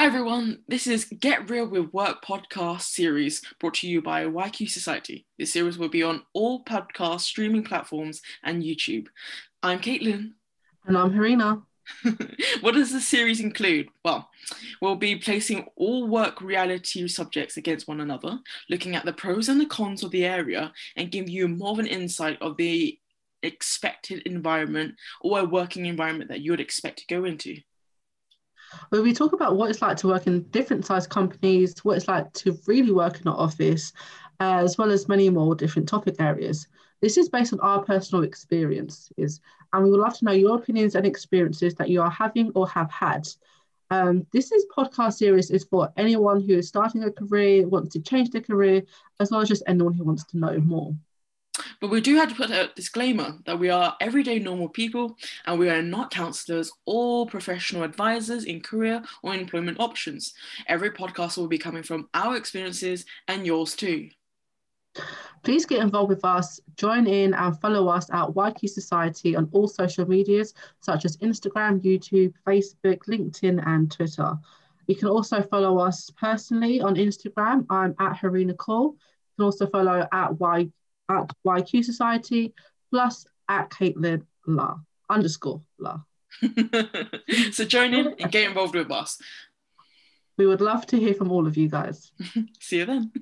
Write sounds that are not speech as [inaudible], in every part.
Hi everyone, this is Get Real with Work podcast series brought to you by YQ Society. This series will be on all podcast streaming platforms and YouTube. I'm Caitlin. And I'm Hareena. [laughs] what does the series include? Well, we'll be placing all work reality subjects against one another, looking at the pros and the cons of the area, and give you more of an insight of the expected environment or a working environment that you would expect to go into where we talk about what it's like to work in different size companies, what it's like to really work in an office, as well as many more different topic areas. This is based on our personal experiences, and we would love to know your opinions and experiences that you are having or have had. Um, this is podcast series is for anyone who is starting a career, wants to change their career, as well as just anyone who wants to know more. But we do have to put a disclaimer that we are everyday normal people and we are not counselors or professional advisors in career or employment options. Every podcast will be coming from our experiences and yours too. Please get involved with us, join in and follow us at YQ Society on all social medias such as Instagram, YouTube, Facebook, LinkedIn, and Twitter. You can also follow us personally on Instagram. I'm at Hareena Kaur. You can also follow at Y at YQ Society plus at Caitlin La underscore La. [laughs] so join in and get involved with us. We would love to hear from all of you guys. [laughs] See you then.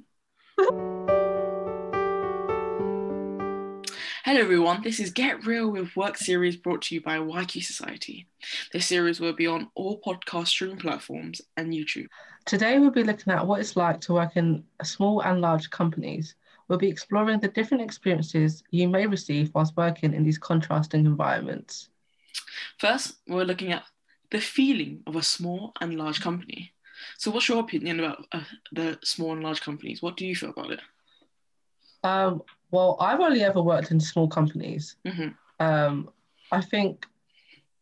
Hello everyone, this is Get Real with Work series brought to you by YQ Society. This series will be on all podcast streaming platforms and YouTube. Today we'll be looking at what it's like to work in small and large companies we'll be exploring the different experiences you may receive whilst working in these contrasting environments. First, we're looking at the feeling of a small and large company. So, what's your opinion about uh, the small and large companies? What do you feel about it? Um, well, I've only ever worked in small companies. Mm-hmm. Um, I think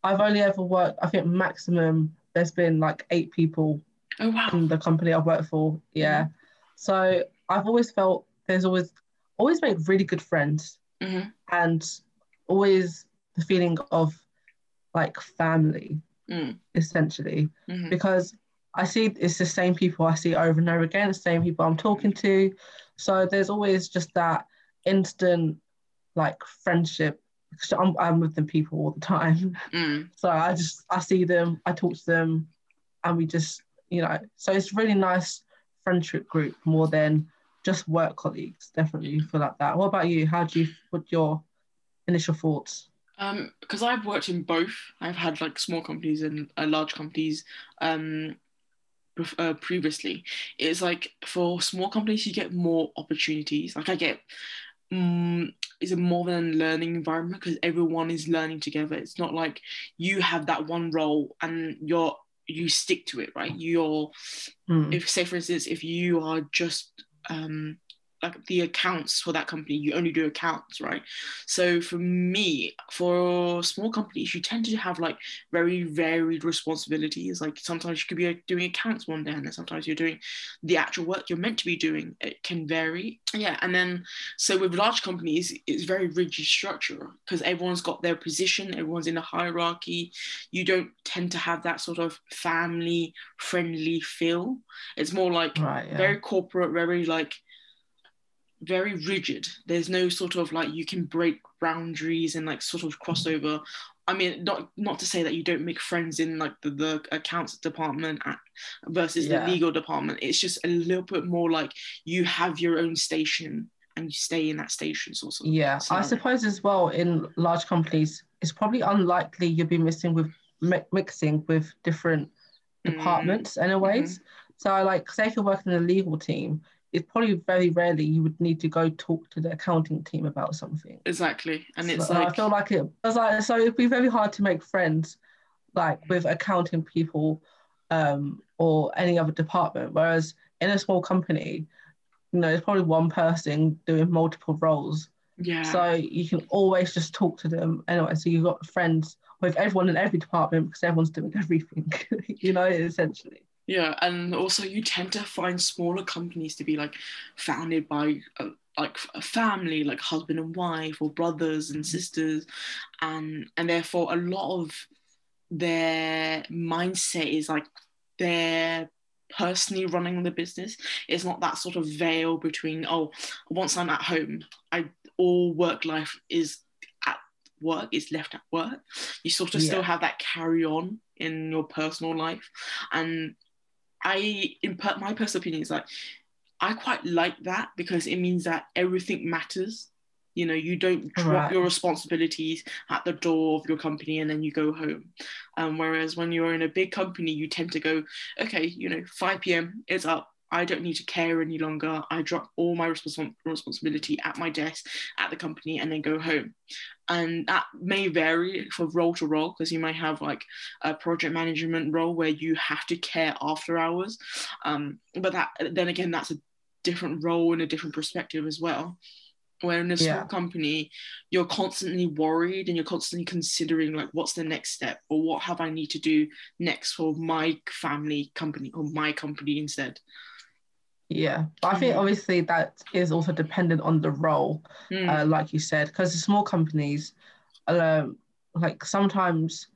I've only ever worked, I think maximum there's been like eight people oh, wow. in the company I've worked for. Yeah. Mm-hmm. So I've always felt there's always always make really good friends mm-hmm. and always the feeling of like family mm. essentially mm-hmm. because I see it's the same people I see over and over again, the same people I'm talking to. So there's always just that instant like friendship. I'm, I'm with them people all the time. Mm. [laughs] So I just I see them, I talk to them, and we just you know. So it's really nice friendship group more than just work colleagues. Definitely feel like that. What about you? How do you? What your initial thoughts? Um, because I've worked in both. I've had like small companies and uh, large companies. Um, uh, previously, it's like for small companies you get more opportunities. Like I get um, is a more than learning environment because everyone is learning together. It's not like you have that one role and you're you stick to it, right? You're mm. if say for instance, if you are just um, like the accounts for that company you only do accounts right? So for me for small companies you tend to have like very varied responsibilities. Like sometimes you could be doing accounts one day and then sometimes you're doing the actual work you're meant to be doing. It can vary. Yeah and then so with large companies it's very rigid structure because everyone's got their position everyone's in a hierarchy. You don't tend to have that sort of family friendly feel. It's more like right, yeah. very corporate very like very rigid. There's no sort of like you can break boundaries and like sort of crossover. I mean, not not to say that you don't make friends in like the, the accounts department versus yeah. the legal department. It's just a little bit more like you have your own station and you stay in that station sort of. Yeah, I suppose as well in large companies, it's probably unlikely you'll be missing with mixing with different mm. departments, mm. anyways. Mm-hmm. So, like, say if you're working in a legal team, it's probably very rarely you would need to go talk to the accounting team about something. Exactly, and it's so like I feel like it. I was like, so it'd be very hard to make friends, like with accounting people, um, or any other department. Whereas in a small company, you know, it's probably one person doing multiple roles. Yeah. So you can always just talk to them anyway. So you've got friends with everyone in every department because everyone's doing [laughs] everything. you know, essentially. Yeah, and also you tend to find smaller companies to be like founded by uh, like a family, like husband and wife, or brothers and sisters, and and therefore a lot of their mindset is like they're personally running the business. It's not that sort of veil between, oh, once I'm at home, I all work life is at work, is left at work. You sort of yeah. still have that carry on in your personal life. And I, in per- my personal opinion, is like, I quite like that because it means that everything matters you know, you don't drop right. your responsibilities at the door of your company and then you go home. Um, whereas when you're in a big company, you tend to go, okay, you know, 5 p.m. is up. I don't need to care any longer. I drop all my respons- responsibility at my desk at the company and then go home. And that may vary from role to role because you might have like a project management role where you have to care after hours. Um, but that then again, that's a different role and a different perspective as well where in a small yeah. company you're constantly worried and you're constantly considering like what's the next step or what have i need to do next for my family company or my company instead yeah but i think mm. obviously that is also dependent on the role mm. uh, like you said because the small companies um, like sometimes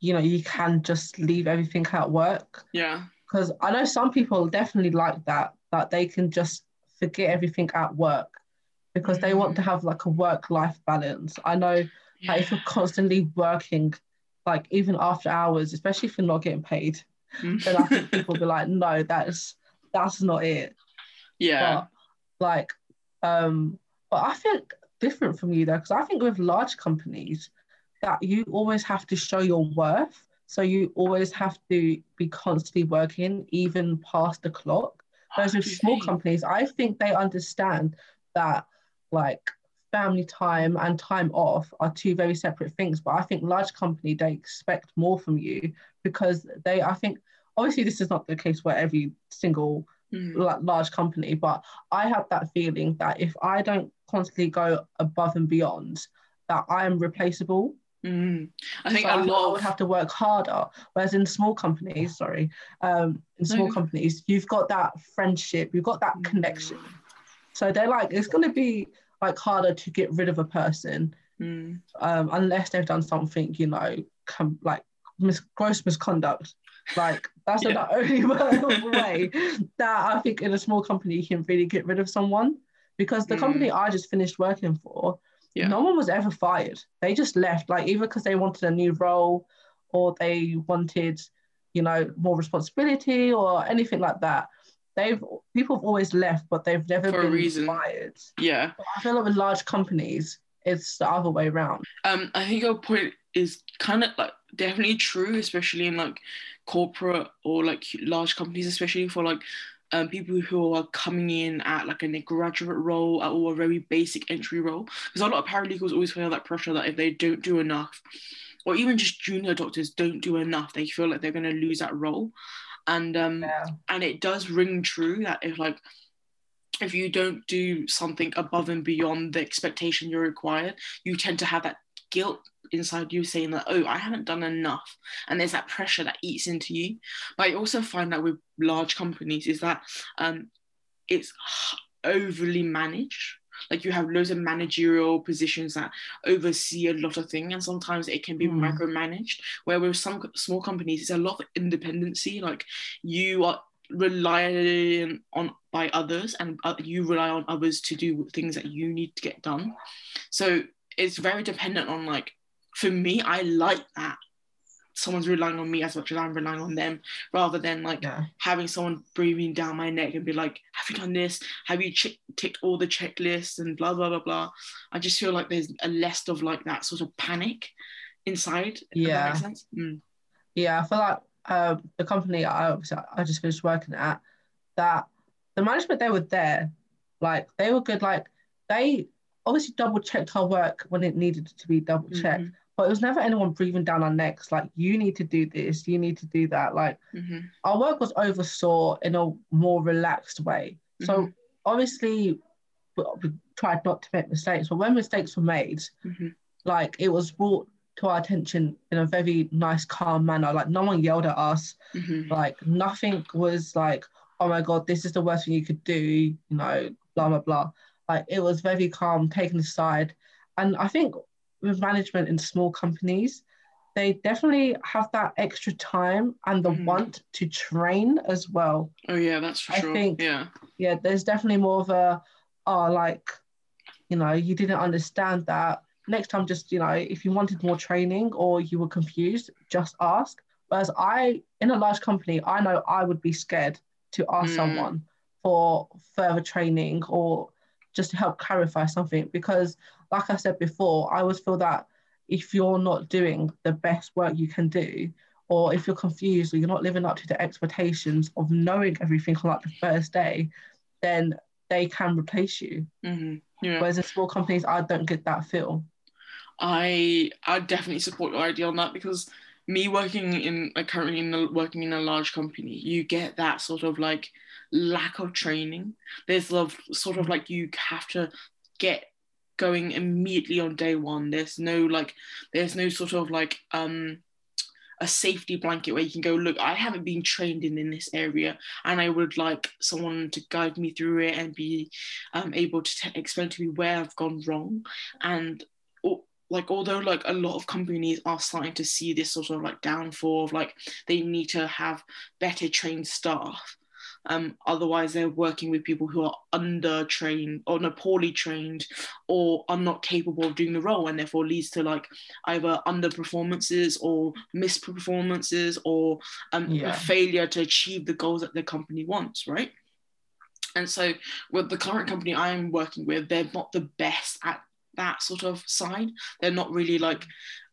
you know you can just leave everything at work yeah because i know some people definitely like that that they can just forget everything at work because they want to mm. have like a work life balance. I know yeah. that if you're constantly working, like even after hours, especially if you're not getting paid, mm. then I think people be like, no, that's that's not it. Yeah. But, like, um, but I think different from you though, because I think with large companies that you always have to show your worth. So you always have to be constantly working, even past the clock. Whereas with small companies, I think they understand that like family time and time off are two very separate things. But I think large company they expect more from you because they I think obviously this is not the case where every single mm. large company, but I have that feeling that if I don't constantly go above and beyond, that I am replaceable. Mm. I think so a lot I would have to work harder. Whereas in small companies, sorry, um, in small no. companies, you've got that friendship, you've got that mm. connection. So they're like, it's going to be like harder to get rid of a person mm. um, unless they've done something, you know, com- like mis- gross misconduct. Like that's yeah. [laughs] the only way that I think in a small company you can really get rid of someone. Because the mm. company I just finished working for, yeah. no one was ever fired. They just left, like either because they wanted a new role or they wanted, you know, more responsibility or anything like that they've people have always left, but they've never For been fired. Yeah, but I feel like with large companies, it's the other way around. Um, I think your point is kind of like definitely true, especially in like corporate or like large companies, especially for like um, people who are coming in at like a graduate role or a very basic entry role. Because a lot of paralegals always feel that pressure that if they don't do enough, or even just junior doctors don't do enough, they feel like they're going to lose that role and um yeah. and it does ring true that if like if you don't do something above and beyond the expectation you're required you tend to have that guilt inside you saying that oh i haven't done enough and there's that pressure that eats into you but i also find that with large companies is that um it's overly managed like you have loads of managerial positions that oversee a lot of things, and sometimes it can be mm. micromanaged. Where with some small companies, it's a lot of independency. Like you are relying on by others, and uh, you rely on others to do things that you need to get done. So it's very dependent on like. For me, I like that someone's relying on me as much as I'm relying on them, rather than like yeah. having someone breathing down my neck and be like, "Have you done this? Have you ch- ticked all the checklists?" and blah blah blah blah. I just feel like there's a less of like that sort of panic inside. Yeah. Mm. Yeah, I feel like uh, the company I I just finished working at that the management they were there, like they were good. Like they obviously double checked our work when it needed to be double checked. Mm-hmm but it was never anyone breathing down our necks like you need to do this you need to do that like mm-hmm. our work was oversaw in a more relaxed way mm-hmm. so obviously we tried not to make mistakes but when mistakes were made mm-hmm. like it was brought to our attention in a very nice calm manner like no one yelled at us mm-hmm. like nothing was like oh my god this is the worst thing you could do you know blah blah blah like it was very calm taken aside and i think with management in small companies, they definitely have that extra time and the mm. want to train as well. Oh yeah, that's for I sure. Think, yeah. Yeah, there's definitely more of a oh like, you know, you didn't understand that. Next time just, you know, if you wanted more training or you were confused, just ask. Whereas I in a large company, I know I would be scared to ask mm. someone for further training or just to help clarify something because like I said before, I always feel that if you're not doing the best work you can do, or if you're confused or you're not living up to the expectations of knowing everything on like the first day, then they can replace you. Mm-hmm. Yeah. Whereas in small companies, I don't get that feel. I I definitely support your idea on that because me working in like currently in the, working in a large company, you get that sort of like lack of training. There's love sort of like you have to get going immediately on day one. There's no like there's no sort of like um a safety blanket where you can go look i haven't been trained in in this area and i would like someone to guide me through it and be um, able to t- explain to me where i've gone wrong and like although like a lot of companies are starting to see this sort of like downfall of like they need to have better trained staff um, otherwise, they're working with people who are under trained or no, poorly trained or are not capable of doing the role, and therefore leads to like either underperformances or misperformances or um, yeah. failure to achieve the goals that the company wants, right? And so, with the current company I'm working with, they're not the best at that sort of side. They're not really like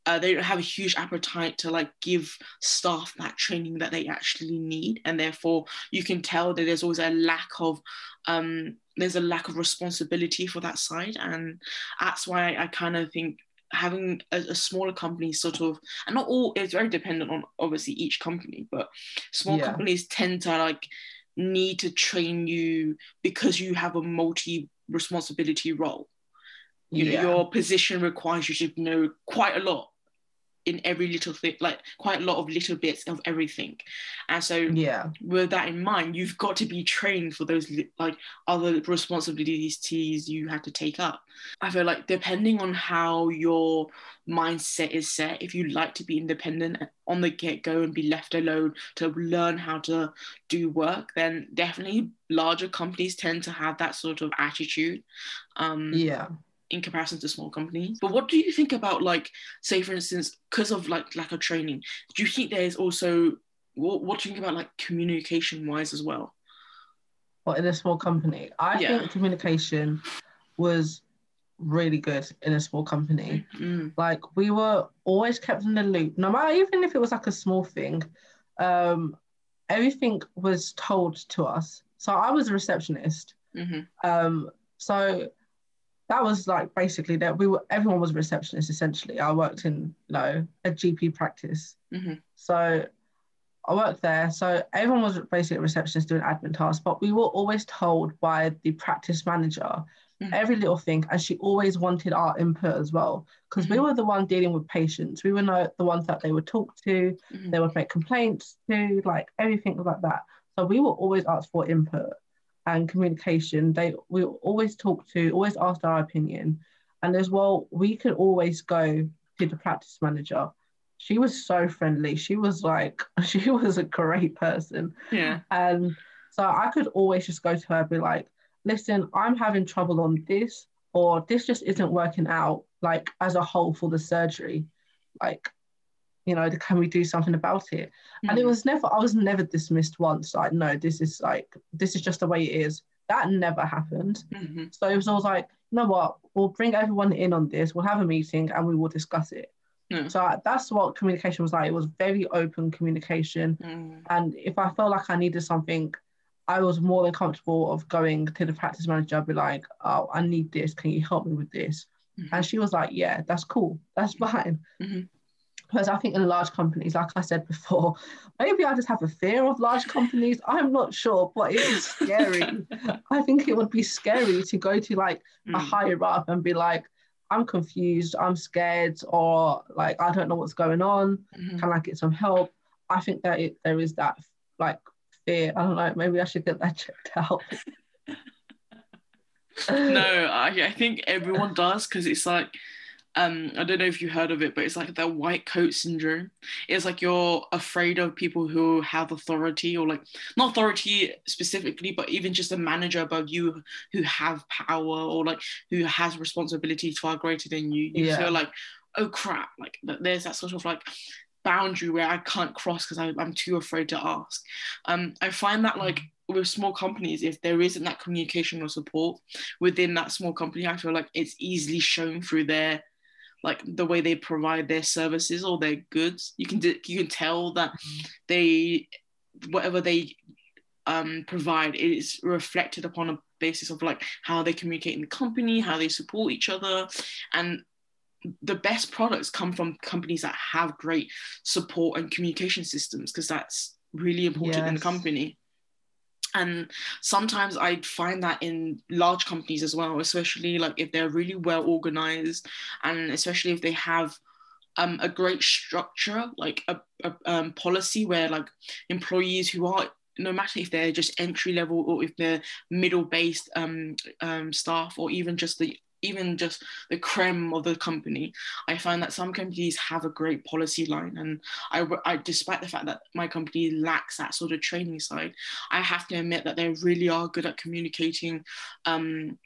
uh, they don't have a huge appetite to like give staff that training that they actually need and therefore you can tell that there's always a lack of um, there's a lack of responsibility for that side and that's why i, I kind of think having a, a, smaller company sort of and not all it's very dependent on obviously each company but small yeah. companies tend to like need to train you because you have a multi responsibility role you know, your position requires you to know quite a lot in every little thing, like quite a lot of little bits of everything. And so, yeah, with that in mind, you've got to be trained for those like other responsibilities you have to take up. I feel like depending on how your mindset is set, if you like to be independent on the get go and be left alone to learn how to do work, then definitely larger companies tend to have that sort of attitude. Um, yeah in comparison to small companies. But what do you think about like, say for instance, because of like lack of training, do you think there is also what, what do you think about like communication wise as well? Well, in a small company, I yeah. think communication was really good in a small company. Mm-hmm. Like we were always kept in the loop, no matter even if it was like a small thing. Um, everything was told to us. So I was a receptionist. Mm-hmm. Um, so that was like basically that we were everyone was a receptionist essentially. I worked in you know a GP practice, mm-hmm. so I worked there. So everyone was basically a receptionist doing admin tasks, but we were always told by the practice manager mm-hmm. every little thing, and she always wanted our input as well because mm-hmm. we were the one dealing with patients. We were not the ones that they would talk to, mm-hmm. they would make complaints to, like everything like that. So we were always asked for input and communication, they we always talk to, always asked our opinion. And as well, we could always go to the practice manager. She was so friendly. She was like, [laughs] she was a great person. Yeah. And so I could always just go to her and be like, listen, I'm having trouble on this, or this just isn't working out like as a whole for the surgery. Like, you know, can we do something about it? Mm-hmm. And it hmm. was never, I was never dismissed once. Like, no, this is like, this is just the way it is. That never happened. Mm-hmm. So it was always like, you know what, we'll bring everyone in on this, we'll have a meeting and we will discuss it. Mm. So that's what communication was like. It was very open communication. Mm. And if I felt like I needed something, I was more than comfortable of going to the practice manager, I'd be like, oh, I need this. Can you help me with this? Mm-hmm. And she was like, yeah, that's cool. That's [laughs] fine. Mm-hmm. Because I think in large companies, like I said before, maybe I just have a fear of large companies. I'm not sure, but it is scary. [laughs] I think it would be scary to go to like mm. a higher up and be like, I'm confused, I'm scared, or like I don't know what's going on. Mm-hmm. Can I get some help? I think that it, there is that like fear. I don't know. Maybe I should get that [laughs] checked out. [laughs] no, I, I think everyone does because it's like um I don't know if you heard of it, but it's like the white coat syndrome. It's like you're afraid of people who have authority or like not authority specifically, but even just a manager above you who have power or like who has responsibilities far greater than you. You yeah. feel like, oh crap, like there's that sort of like boundary where I can't cross because I'm too afraid to ask. Um, I find that like with small companies, if there isn't that communication or support within that small company, I feel like it's easily shown through their like the way they provide their services or their goods. You can do, you can tell that mm-hmm. they whatever they um, provide is reflected upon a basis of like how they communicate in the company, how they support each other, and the best products come from companies that have great support and communication systems because that's really important yes. in the company and sometimes i find that in large companies as well especially like if they're really well organized and especially if they have um, a great structure like a, a um, policy where like employees who are no matter if they're just entry level or if they're middle based um, um, staff or even just the even just the creme of the company, I find that some companies have a great policy line. And I, I, despite the fact that my company lacks that sort of training side, I have to admit that they really are good at communicating, um,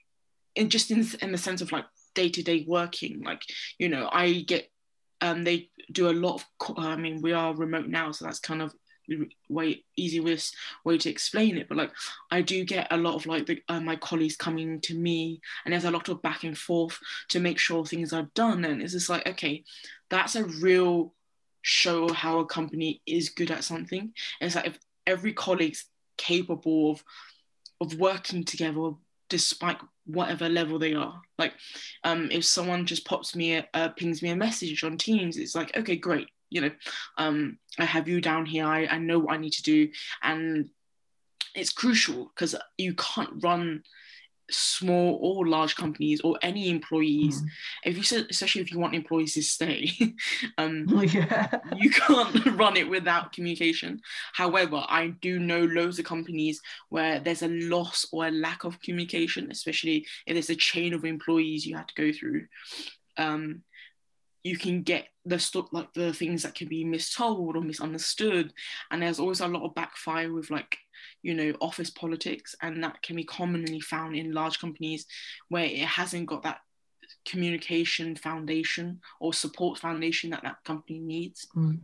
in just in, in the sense of like day to day working. Like, you know, I get, um, they do a lot of, I mean, we are remote now, so that's kind of way easiest way to explain it. But like i do get a lot of like the, uh, my colleagues coming to me and there's a lot of back and forth to make sure things are done. And it's just like okay that's a real show how a company is good at something. And it's like if every colleague's capable of of working together despite whatever level they are. Like um if someone just pops me a, uh, pings me a message on teams it's like okay great you know, um, I have you down here. I, I know what I need to do. And it's crucial because you can't run small or large companies or any employees mm. if you said especially if you want employees to stay [laughs] um [laughs] yeah. you can't [laughs] run it without communication however i do know loads of companies where there's a loss or a lack of communication especially if there's a chain of employees you have to go through um you can get the stuff like the things that can be mistold or misunderstood and there's always a lot of backfire with like you know office politics and that can be commonly found in large companies where it hasn't got that communication foundation or support foundation that that company needs mm.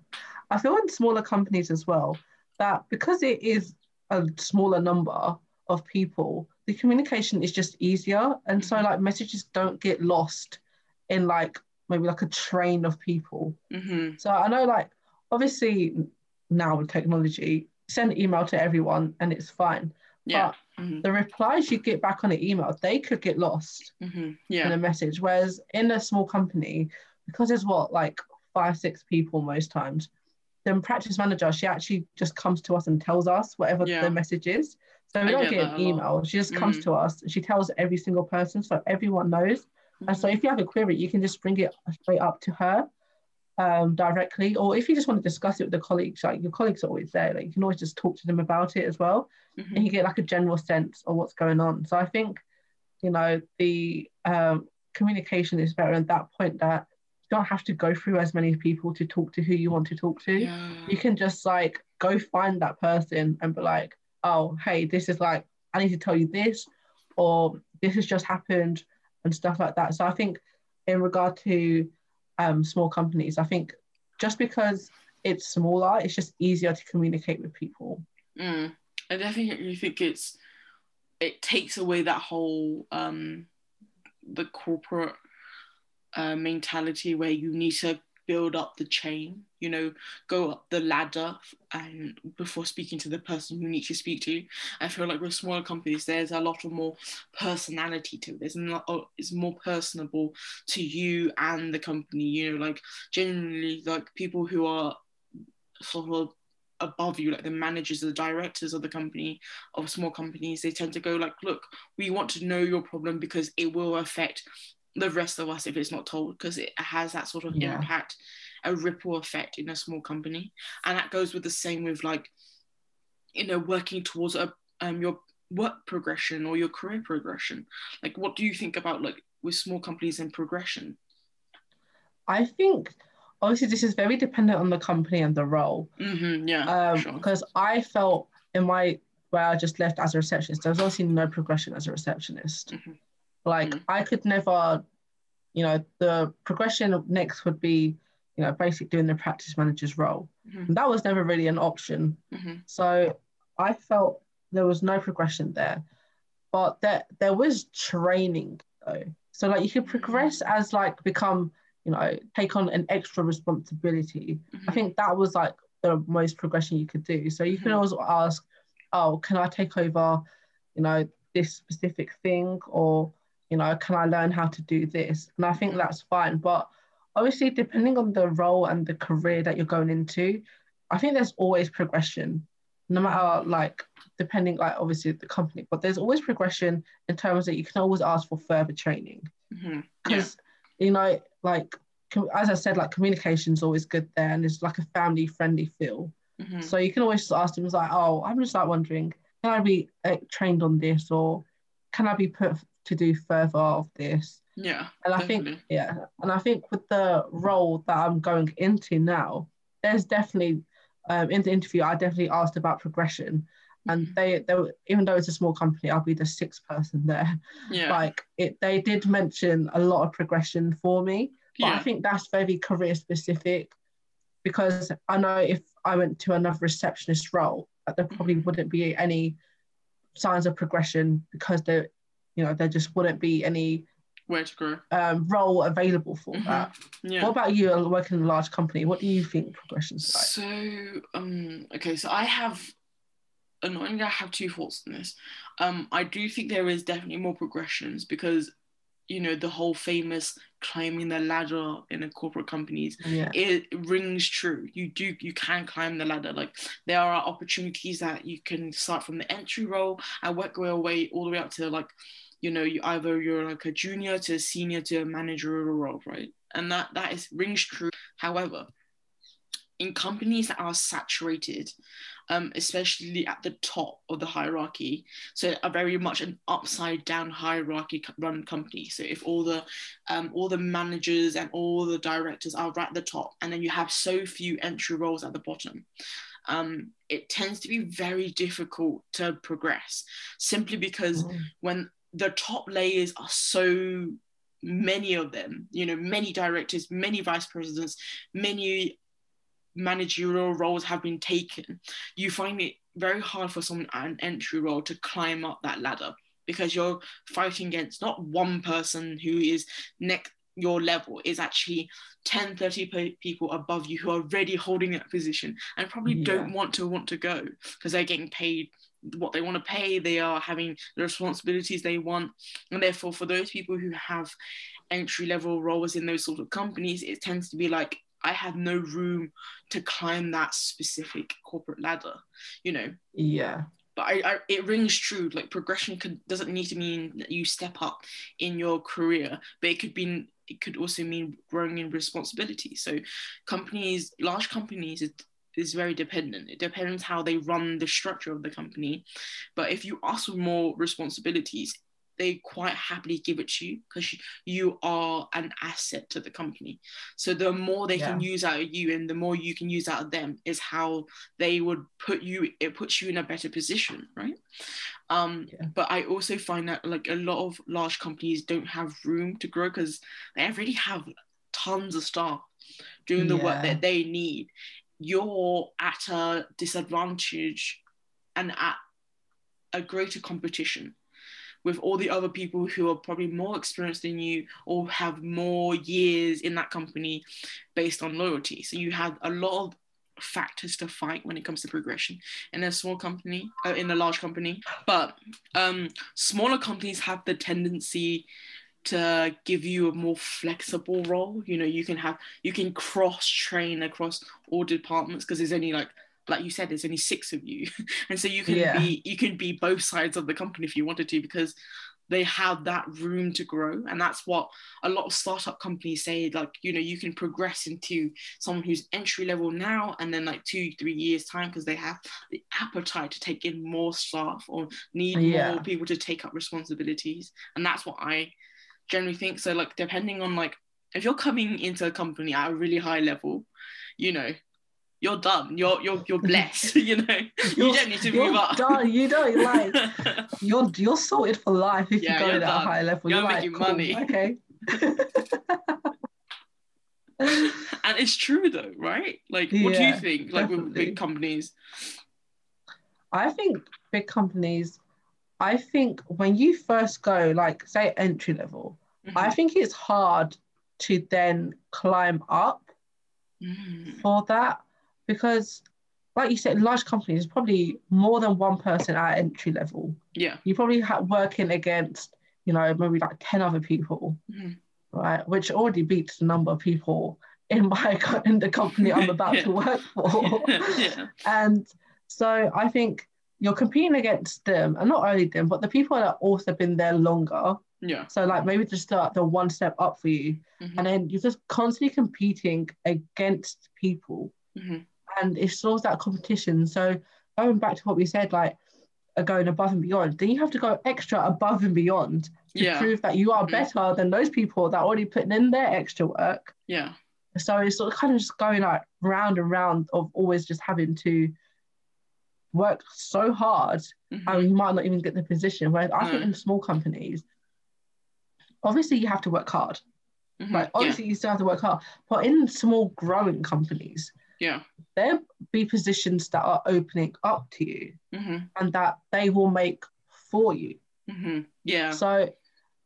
i feel in smaller companies as well that because it is a smaller number of people the communication is just easier and so mm-hmm. like messages don't get lost in like maybe like a train of people. Mm-hmm. So I know, like, obviously now with technology, send email to everyone and it's fine. Yeah. But mm-hmm. the replies you get back on an email, they could get lost mm-hmm. yeah. in a message. Whereas in a small company, because there's what, like five, six people most times, then practice manager, she actually just comes to us and tells us whatever yeah. the message is. So we I don't get, get an email. She just comes mm-hmm. to us. She tells every single person, so everyone knows. And so if you have a query, you can just bring it straight up to her um, directly. Or if you just want to discuss it with the colleagues, like your colleagues are always there, like you can always just talk to them about it as well. Mm-hmm. And you get like a general sense of what's going on. So I think, you know, the um, communication is better at that point that you don't have to go through as many people to talk to who you want to talk to. Yeah. You can just like go find that person and be like, oh, hey, this is like, I need to tell you this, or this has just happened and stuff like that. So I think in regard to um, small companies, I think just because it's smaller, it's just easier to communicate with people. Mm. I definitely think it's it takes away that whole um, the corporate uh, mentality where you need to build up the chain you know go up the ladder and before speaking to the person you need to speak to i feel like with smaller companies there's a lot of more personality to it. There's not oh, it's more personable to you and the company you know like generally like people who are sort of above you, like the managers, the directors of the company, of small companies, they tend to go like, look, we want to know your problem because it will affect the rest of us if it's not told because it has that sort of yeah. impact a ripple effect in a small company and that goes with the same with like you know working towards a um your work progression or your career progression like what do you think about like with small companies and progression I think obviously this is very dependent on the company and the role. Mm-hmm, yeah. Um, sure. Because I felt in my where I just left as a receptionist, there was obviously no progression as a receptionist. Mm-hmm. Like mm-hmm. I could never, you know, the progression next would be, you know, basically doing the practice manager's role. Mm-hmm. That was never really an option. Mm-hmm. So I felt there was no progression there, but there there was training though. So like you could progress mm-hmm. as like become, you know, take on an extra responsibility. Mm-hmm. I think that was like the most progression you could do. So you can always ask, oh, can I take over, you know, this specific thing or you know, can I learn how to do this? And I think that's fine. But obviously, depending on the role and the career that you're going into, I think there's always progression, no matter like depending like obviously the company, but there's always progression in terms that you can always ask for further training. Because mm-hmm. yeah. you know, like as I said, like communication is always good there, and it's like a family friendly feel. Mm-hmm. So you can always just ask them, like, oh, I'm just like wondering, can I be uh, trained on this, or can I be put to do further of this. Yeah. And I definitely. think yeah, and I think with the role that I'm going into now, there's definitely um, in the interview I definitely asked about progression. And mm-hmm. they, they even though it's a small company, I'll be the sixth person there. Yeah. [laughs] Like it, they did mention a lot of progression for me, but yeah. I think that's very career specific, because I know if I went to another receptionist role, there probably mm-hmm. wouldn't be any signs of progression because there you know there just wouldn't be any where to grow um, role available for mm-hmm. that. Yeah. What about you working in a large company? What do you think progression's like? So um okay, so I have annoyingly I have two thoughts on this. Um I do think there is definitely more progressions because you know the whole famous climbing the ladder in a corporate companies yeah. it rings true. You do you can climb the ladder. Like there are opportunities that you can start from the entry role and work your way all the way up to like you know you either you're like a junior to a senior to a managerial role right? And that that is rings true. However in companies that are saturated, um, especially at the top of the hierarchy, so a very much an upside down hierarchy run company. So if all the um, all the managers and all the directors are right at the top, and then you have so few entry roles at the bottom, um, it tends to be very difficult to progress simply because mm. when the top layers are so many of them, you know, many directors, many vice presidents, many managerial roles have been taken, you find it very hard for someone at an entry role to climb up that ladder because you're fighting against not one person who is next your level is actually 10 30 people above you who are already holding that position and probably yeah. don't want to want to go because they're getting paid what they want to pay they are having the responsibilities they want and therefore for those people who have entry level roles in those sort of companies it tends to be like I had no room to climb that specific corporate ladder, you know. Yeah. But I, I it rings true. Like progression could doesn't need to mean that you step up in your career, but it could be it could also mean growing in responsibility. So companies, large companies, is, is very dependent. It depends how they run the structure of the company. But if you ask for more responsibilities, they quite happily give it to you because you are an asset to the company. So the more they yeah. can use out of you and the more you can use out of them is how they would put you, it puts you in a better position, right? Um, yeah. But I also find that like a lot of large companies don't have room to grow because they already have tons of staff doing the yeah. work that they need. You're at a disadvantage and at a greater competition with all the other people who are probably more experienced than you or have more years in that company based on loyalty. So you have a lot of factors to fight when it comes to progression in a small company uh, in a large company but um, smaller companies have the tendency to give you a more flexible role you know you can have you can cross train across all departments because there's only like like you said, there's only six of you, [laughs] and so you can yeah. be you can be both sides of the company if you wanted to because they have that room to grow and that's what a lot of startup companies say like you know you can progress into someone who's entry level now and then like two three years time because they have the appetite to take in more staff or need yeah. more people to take up responsibilities and that's what i generally think so like depending on like if you're coming into a company at a really high level, you know, you're done. You're you're you're [laughs] blessed. [laughs] You know, you're, you don't need to move up. Done. You don't [laughs] like you're you're sorted for life if yeah, you go at a high level. You're, you're making like, cool, money. Okay. and it's true though, right? Like, what do you think? Like definitely. with big companies. I think big companies. I think when you first go, like say entry level, mm-hmm. I think it's hard to then climb up mm. for that because like you said, large companies, probably more than one person at entry level. Yeah. You probably have working against, you know, maybe like 10 other people, mm-hmm. right? Which already beats the number of people in my [laughs] in the company I'm [laughs] about yeah. to work for. [laughs] yeah. And so I think you're competing against them, and not only them, but the people that also been there longer. Yeah. So like maybe just start the one step up for you, mm-hmm. and then you're just constantly competing against people. Mm-hmm and it shows that competition. So going back to what we said, like uh, going above and beyond, then you have to go extra above and beyond to yeah. prove that you are mm-hmm. better than those people that are already putting in their extra work. Yeah. So it's sort of kind of just going like round and round of always just having to work so hard mm-hmm. and you might not even get the position. Whereas I think in small companies, obviously you have to work hard. Mm-hmm. Like obviously yeah. you still have to work hard. But in small growing companies, yeah there be positions that are opening up to you mm-hmm. and that they will make for you mm-hmm. yeah so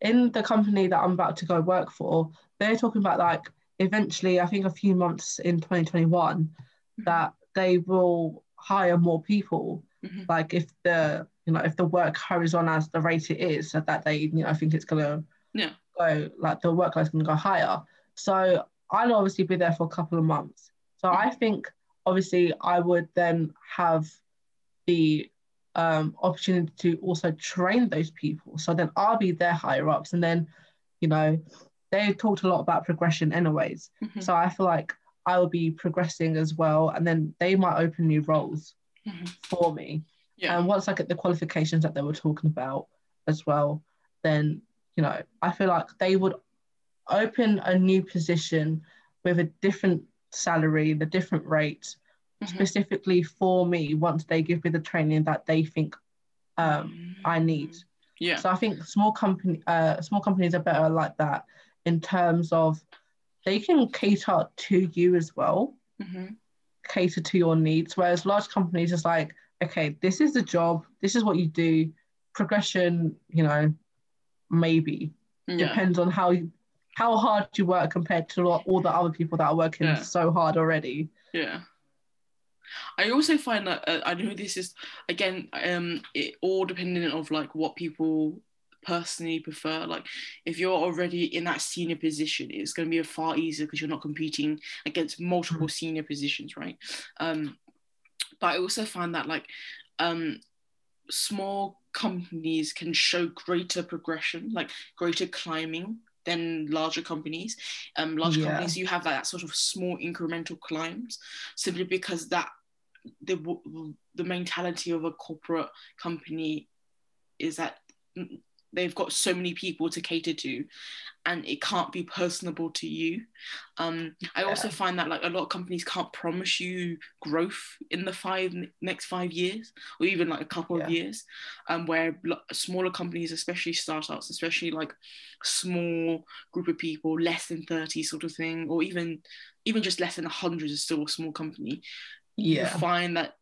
in the company that i'm about to go work for they're talking about like eventually i think a few months in 2021 mm-hmm. that they will hire more people mm-hmm. like if the you know if the work hurries on as the rate it is so that they you know i think it's gonna yeah go like the workload's gonna go higher so i'll obviously be there for a couple of months so I think obviously I would then have the um, opportunity to also train those people. So then I'll be their higher ups, and then you know they talked a lot about progression anyways. Mm-hmm. So I feel like I will be progressing as well, and then they might open new roles mm-hmm. for me. Yeah. And once I get the qualifications that they were talking about as well, then you know I feel like they would open a new position with a different salary, the different rates, mm-hmm. specifically for me once they give me the training that they think um, I need. Yeah. So I think small company, uh, small companies are better like that in terms of they can cater to you as well, mm-hmm. cater to your needs. Whereas large companies is like, okay, this is the job, this is what you do. Progression, you know, maybe yeah. depends on how you, how hard you work compared to all the other people that are working yeah. so hard already. Yeah. I also find that uh, I know this is again um it all dependent of like what people personally prefer like if you're already in that senior position it's going to be a far easier because you're not competing against multiple mm-hmm. senior positions right um but I also find that like um small companies can show greater progression like greater climbing than larger companies. Um, large yeah. companies, you have that, that sort of small incremental climbs, simply because that the the mentality of a corporate company is that they've got so many people to cater to and it can't be personable to you um, i yeah. also find that like a lot of companies can't promise you growth in the five next five years or even like a couple yeah. of years um, where smaller companies especially startups especially like small group of people less than 30 sort of thing or even even just less than 100 is still a small company yeah. you find that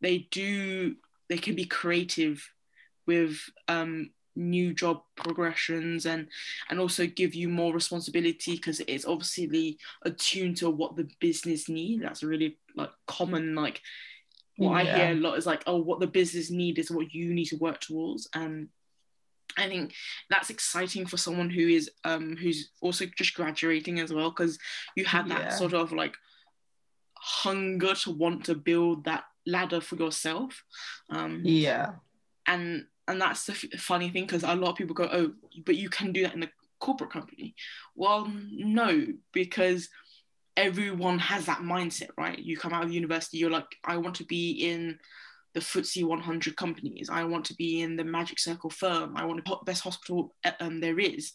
they do they can be creative with um, new job progressions and and also give you more responsibility because it's obviously attuned to what the business need that's a really like common like what yeah. i hear a lot is like oh what the business need is what you need to work towards and I think that's exciting for someone who is um who's also just graduating as well because you have that yeah. sort of like hunger to want to build that ladder for yourself um yeah and and that's the f- funny thing because a lot of people go, oh, but you can do that in a corporate company. Well, no, because everyone has that mindset, right? You come out of university, you're like, I want to be in the FTSE 100 companies. I want to be in the Magic Circle firm. I want the best hospital um, there is.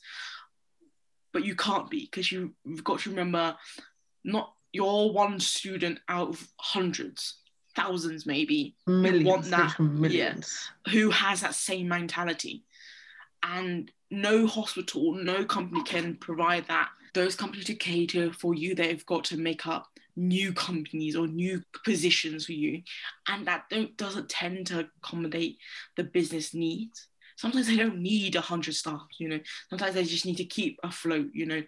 but you can't be because you, you've got to remember not you're one student out of hundreds thousands maybe millions, want that millions. Yeah, who has that same mentality. And no hospital no company can provide that those companies to cater for you. They've got to make up new companies or new positions for you. And that don't doesn't tend to accommodate the business needs. Sometimes they don't need a hundred staff you know. Sometimes they just need to keep afloat you know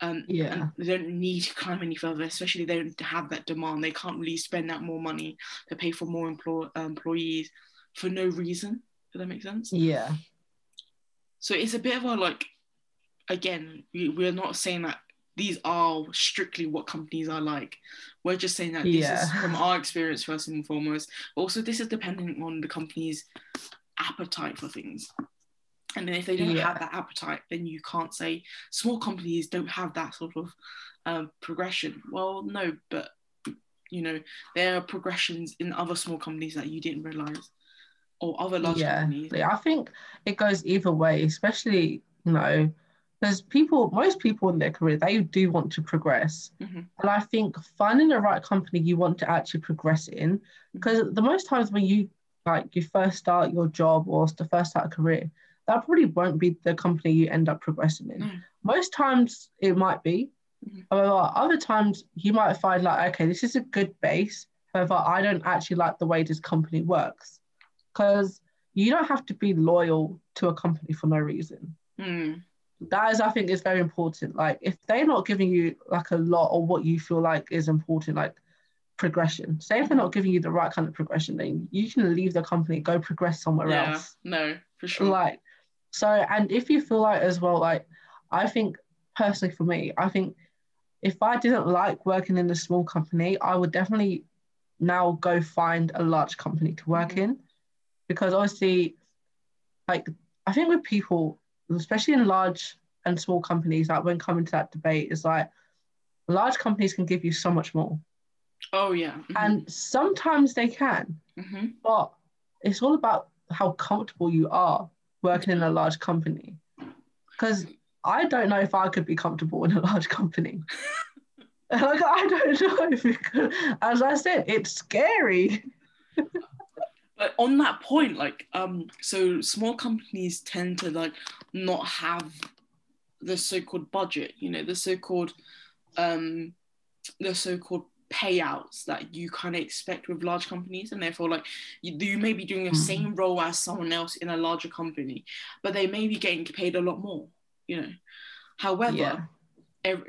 um, yeah. they don't need to climb any further, especially they don't have that demand. They can't really spend that more money to pay for more employ- uh, employees for no reason. Does that make sense? Yeah. So it's a bit of a like, again, we, we're not saying that these are strictly what companies are like. We're just saying that this Yeah. is from our experience first and foremost. Also, this is depending on the company's appetite for things. And then if they don't Yeah. have that appetite, then you can't say small companies don't have that sort of um, progression. Well, no, but you know there are progressions in other small companies that you didn't realize, or other large yeah. companies. Like, I think it goes either way, especially, you know, because people, most people in their career, they do want to progress. Mhm. And I think finding the right company you want to actually progress in, because the most times when you like you first start your job or the first start a career, that probably won't be the company you end up progressing in. No. Most times it might be. Mhm. However, other times you might find like, okay, this is a good base. However, I don't actually like the way this company works. Because you don't have to be loyal to a company for no reason. Mm. That is, I think, is very important. Like if they're not giving you like a lot or what you feel like is important, like progression. Say if they're not giving you the right kind of progression, then you can leave the company, go progress somewhere Yeah, else no, for sure. like so and if you feel like as well like i think personally for me i think if i didn't like working in a small company i would definitely now go find a large company to work Mhm. in because obviously like i think with people especially in large and small companies like when coming to that debate is like large companies can give you so much more oh yeah. mhm, and sometimes they can mhm. but it's all about how comfortable you are working in a large company. Because I don't know if I could be comfortable in a large company. [laughs] like I don't [laughs] know because, as I said, it's scary. [laughs] But on that point, like, um, so small companies tend to like not have the so-called budget, you know, the so-called, um, the so-called payouts that you kind of expect with large companies, and therefore, like, you, you may be doing the Mhm. same role as someone else in a larger company, but they may be getting paid a lot more, you know. However, Yeah.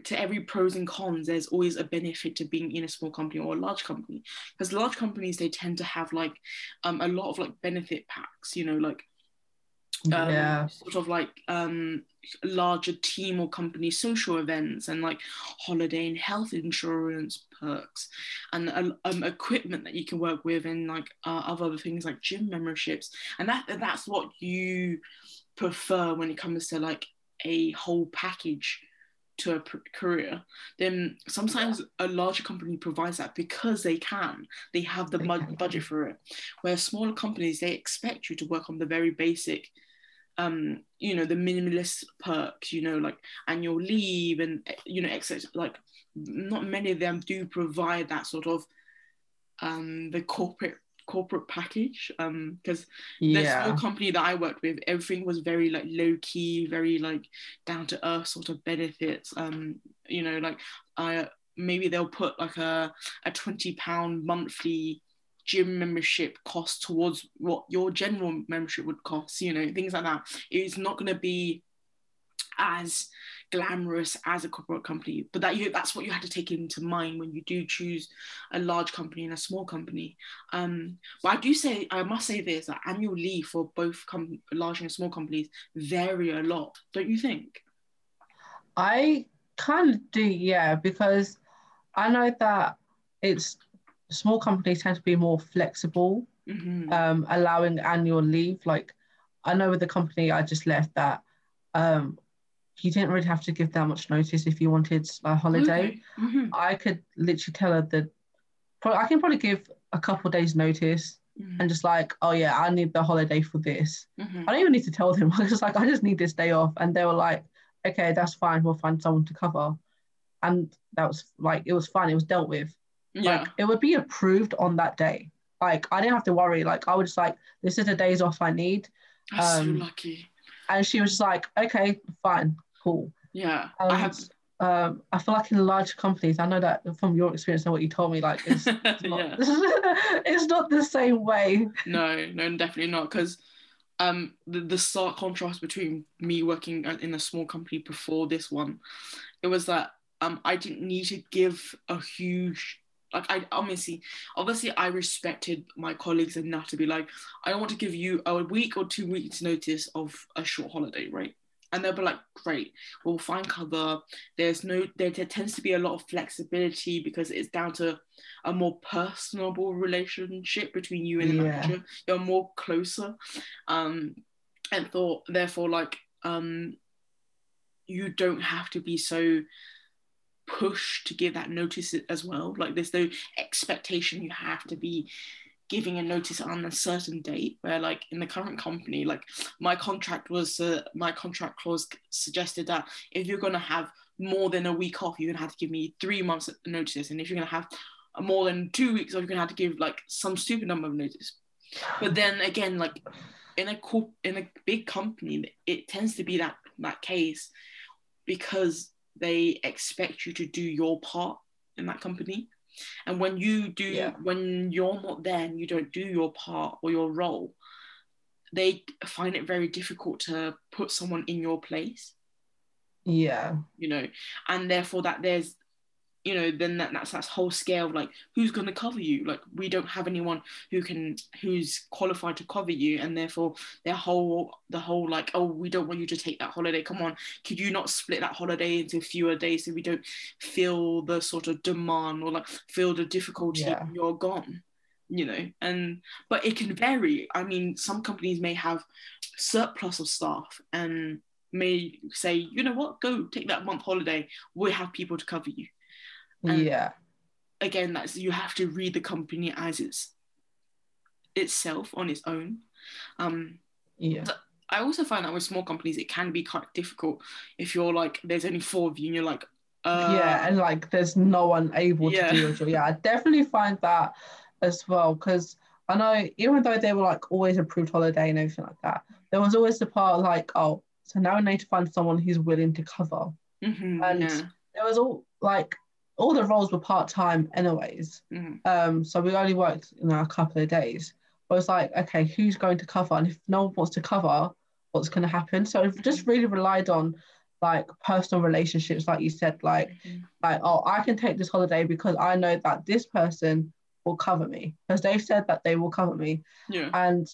to every pros and cons, there's always a benefit to being in a small company or a large company. Because large companies, they tend to have like um, a lot of like benefit packs, you know, like um, yeah. sort of like um, larger team or company social events and like holiday and health insurance perks and uh, um, equipment that you can work with and like uh, other things like gym memberships. And that that's what you prefer when it comes to like a whole package to a career, then sometimes a larger company provides that because they can. They have the mud- budget for it. Where smaller companies, they expect you to work on the very basic, um, you know, the minimalist perks, you know, like annual leave and, you know, etc. Like, not many of them do provide that sort of um, the corporate corporate package um because the Yeah. small company that I worked with, everything was very like low key, very like down to earth sort of benefits. Um, you know, like I maybe they'll put like a a twenty pound monthly gym membership cost towards what your general membership would cost. You know, things like that. It's not going to be as glamorous as a corporate company but that you that's what you had to take into mind when you do choose a large company and a small company um but i do say i must say this that annual leave for both com- large and small companies vary a lot don't you think I kind of do, yeah, because I know that it's small companies tend to be more flexible Mhm. um, allowing annual leave. Like I know with the company I just left that um, you didn't really have to give that much notice if you wanted a holiday. Okay. Mhm. I could literally tell her that I can probably give a couple days notice Mhm. and just like, oh yeah, I need the holiday for this. Mhm. I don't even need to tell them. [laughs] I was just like, I just need this day off, and they were like, okay, that's fine. We'll find someone to cover, and that was like it was fine. It was dealt with. Yeah. Like it would be approved on that day. Like I didn't have to worry. Like I was just like, this is the days off I need. That's um, so lucky. And she was just like, okay, fine, cool. Yeah. And, I have um, I feel like in large companies, I know that from your experience and what you told me, like it's, it's [laughs] not, [laughs] it's not the same way. No, no, definitely not. Because um, the, the stark contrast between me working in a small company before this one, it was that um, I didn't need to give a huge like I obviously obviously I respected my colleagues enough to be like I don't want to give you a week or two weeks notice of a short holiday, right? And they'll be like, great, we'll find cover. There's no there, there tends to be a lot of flexibility because it's down to a more personable relationship between you and the Yeah. manager. You're more closer. Um and thought therefore like um you don't have to be so pushed to give that notice as well. Like there's no expectation you have to be giving a notice on a certain date. Where like in the current company, like my contract was uh, my contract clause suggested that if you're gonna have more than a week off, you're gonna have to give me three months notice, and if you're gonna have more than two weeks off, you're gonna have to give like some stupid number of notice. But then again, like in a corp- in a big company, it tends to be that that case because they expect you to do your part in that company. And when you do, Yeah. when you're not there and you don't do your part or your role, they find it very difficult to put someone in your place, Yeah. you know, and therefore that there's, you know, then that, that's that whole scale of like who's going to cover you. Like we don't have anyone who can who's qualified to cover you, and therefore their whole the whole like oh we don't want you to take that holiday. Come on, could you not split that holiday into fewer days so we don't feel the sort of demand or like feel the difficulty Yeah. when you're gone you know and but it can vary i mean some companies may have surplus of staff and may say you know what go take that month holiday we have people to cover you And- yeah. again that's you have to read the company as it's itself on its own um Yeah. i also find that with small companies it can be quite difficult if you're like there's only four of you and you're like uh yeah, and like there's no one able Yeah. to do your job. Yeah, I definitely find that as well because I know even though they were like always approved holiday and everything like that, there was always the part like, oh, so now we need to find someone who's willing to cover. mhm, and- yeah, There was all like all the roles were part time anyways. mhm, Um, so we only worked you know a couple of days. But it's like, okay, who's going to cover? And if no one wants to cover, what's going to happen? So it just really relied on like personal relationships, like you said, like mhm. like, oh, I can take this holiday because I know that this person will cover me because they've said that they will cover me. yeah And,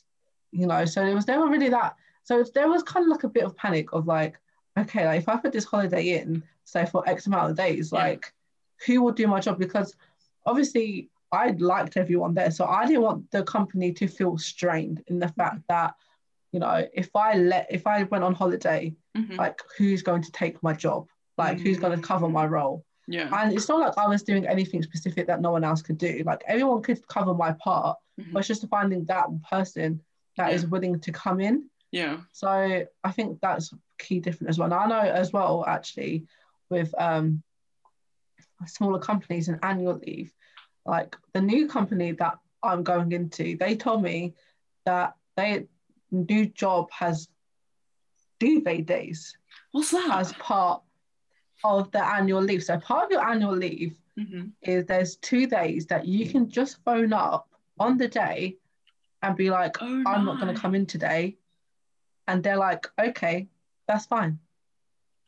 you know, so it was never really that. So there was kind of like a bit of panic of like, okay, like if I put this holiday in, say for X amount of days, Yeah. like who will do my job? Because obviously I liked everyone there. So I didn't want the company to feel strained in the fact that, you know, if I let, if I went on holiday, mhm, like who's going to take my job? Like who's going to cover my role? yeah And it's not like I was doing anything specific that no one else could do. Like everyone could cover my part, mhm, but it's just finding that person that is Yeah. willing to come in. yeah So I think that's key different as well. And I know as well actually with um smaller companies and annual leave, like the new company that I'm going into, they told me that they new job has duvet days what's that as part of the annual leave. So part of your annual leave Mhm. is there's two days that you can just phone up on the day and be like, Oh, I'm not going to come in today. And they're like, okay, that's fine.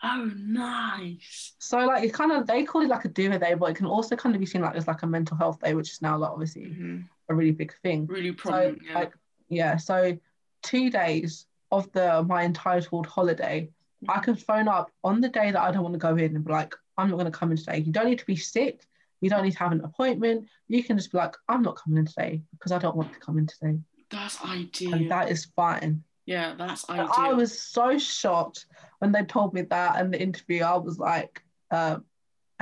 Oh, nice. So like it kind of they call it like a duvet day, but it can also kind of be seen like as like a mental health day, which is now like obviously Mhm. a really big thing. Really So prominent. yeah. like yeah, so two days of the my entitled holiday, I can phone up on the day that I don't want to go in and be like, I'm not going to come in today. You don't need to be sick. You don't need to have an appointment. You can just be like, I'm not coming in today because I don't want to come in today, That's ideal. and that is fine. Yeah, that's ideal. I was so shocked when they told me that in the interview. I was like, um,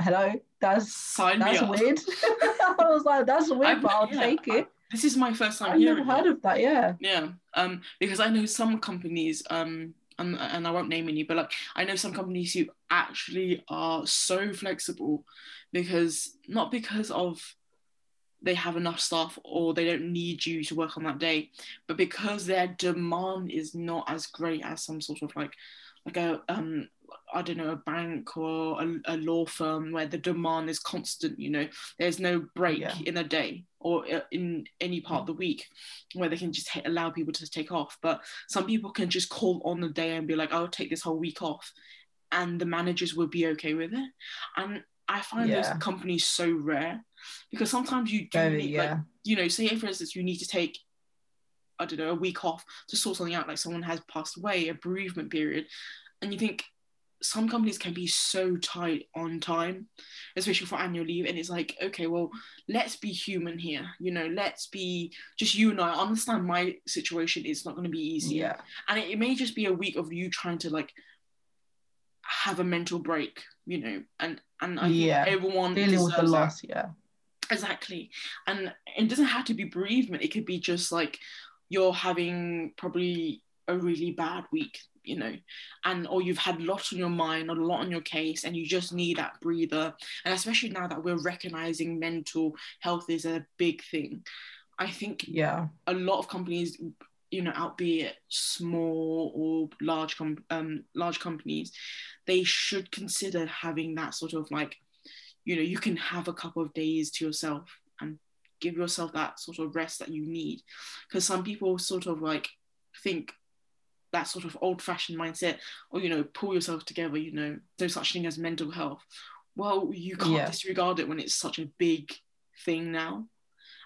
"Hello, that's Sign me that's weird." [laughs] I was like, "That's weird, I've- but I'll yeah, take it." This is my first time I've hearing never it. heard of that. Yeah, Yeah, um, because I know some companies, um, and, and I won't name any, but like I know some companies who actually are so flexible because not because of they have enough staff or they don't need you to work on that day, but because their demand is not as great as some sort of like like a um I don't know, a bank or a, a, law firm where the demand is constant, you know, there's no break yeah. in a day or uh, in any part of the week where they can just allow people to take off. But some people can just call on the day and be like, I'll take this whole week off. And the managers will be okay with it. And I find yeah. those companies so rare because sometimes you do need, yeah. like, you know, say for instance, you need to take I don't know, a week off to sort something out, like someone has passed away, a bereavement period, and you think some companies can be so tight on time, especially for annual leave. And it's like, okay, well, let's be human here. You know, let's be just you and I understand my situation is not going to be easy. Yeah. And it, it, may just be a week of you trying to like have a mental break, you know, and and I yeah. everyone dealing with the loss, that. yeah. Exactly. And it doesn't have to be bereavement. It could be just like you're having probably a really bad week you know and or you've had a lot on your mind or a lot on your case and you just need that breather and especially now that we're recognizing mental health is a big thing i think yeah a lot of companies you know out be it small or large com- um large companies they should consider having that sort of like you know you can have a couple of days to yourself and give yourself that sort of rest that you need. Because some people sort of like think that sort of old fashioned mindset or you know pull yourself together you know no such thing as mental health. Well you can't yeah. disregard it when it's such a big thing now.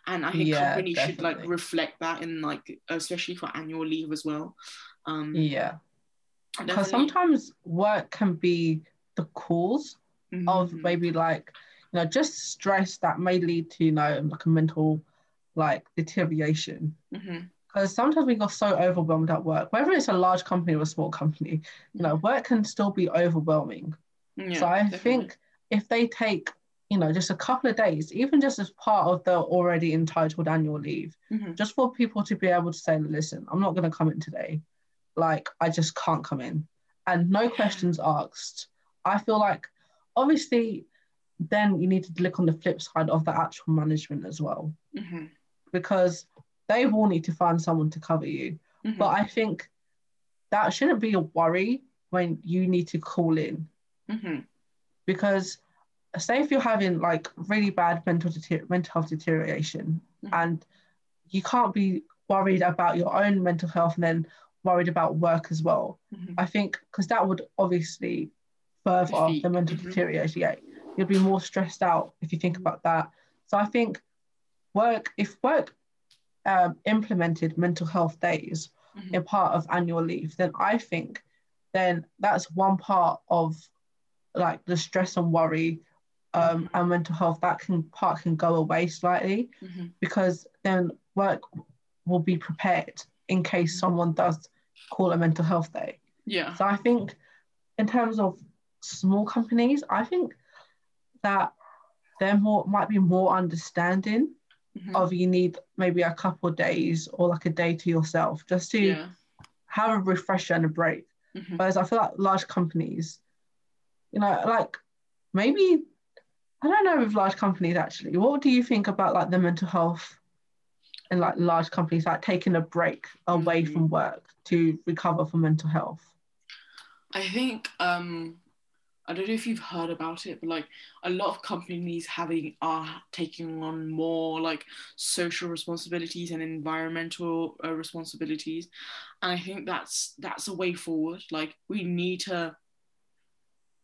And i think yeah, companies definitely. should like reflect that in like especially for annual leave as well. Um yeah. Because sometimes work can be the cause mm-hmm. of maybe like you know just stress that may lead to you know like a mental like deterioration mm-hmm because sometimes we got so overwhelmed at work, whether it's a large company or a small company, you know, work can still be overwhelming. Yeah, so I definitely. think if they take, you know, just a couple of days, even just as part of the already entitled annual leave, mm-hmm. just for people to be able to say, listen, I'm not going to come in today. Like, I just can't come in. And no questions asked. I feel like, obviously, then you need to look on the flip side of the actual management as well. Mm-hmm. Because they will need to find someone to cover you. Mm-hmm. But I think that shouldn't be a worry when you need to call in. Mm-hmm. Because say if you're having like really bad mental deter- mental health deterioration mm-hmm. and you can't be worried about your own mental health and then worried about work as well. Mm-hmm. I think because that would obviously further Defeat. the mental deterioration. Yeah, you'll be more stressed out if you think about that. So I think work if work um, implemented mental health days mm-hmm. in part of annual leave, then I think then that's one part of like the stress and worry um, mm-hmm. and mental health that can part can go away slightly mm-hmm. because then work will be prepared in case mm-hmm. someone does call a mental health day. Yeah. So I think in terms of small companies, I think that they're more might be more understanding mm-hmm. of you need maybe a couple days or like a day to yourself just to yeah. have a refresher and a break. Mm-hmm. Whereas I feel like large companies, you know, like maybe I don't know with large companies actually. What do you think about like the mental health and like large companies like taking a break away mm-hmm. from work to recover from mental health? I think um I don't know if you've heard about it, but like a lot of companies having are taking on more like social responsibilities and environmental uh, responsibilities, and I think that's that's a way forward. Like we need to,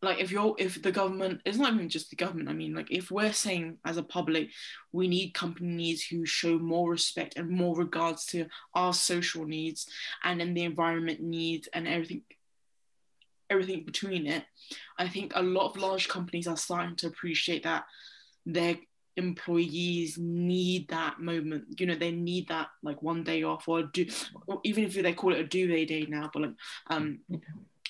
like if you're if the government it's not even just the government. I mean, like if we're saying as a public, we need companies who show more respect and more regards to our social needs and then the environment needs and everything everything between it. I think a lot of large companies are starting to appreciate that their employees need that moment. You know, they need that like one day off or do, or even if they call it a duvet day now, but like um,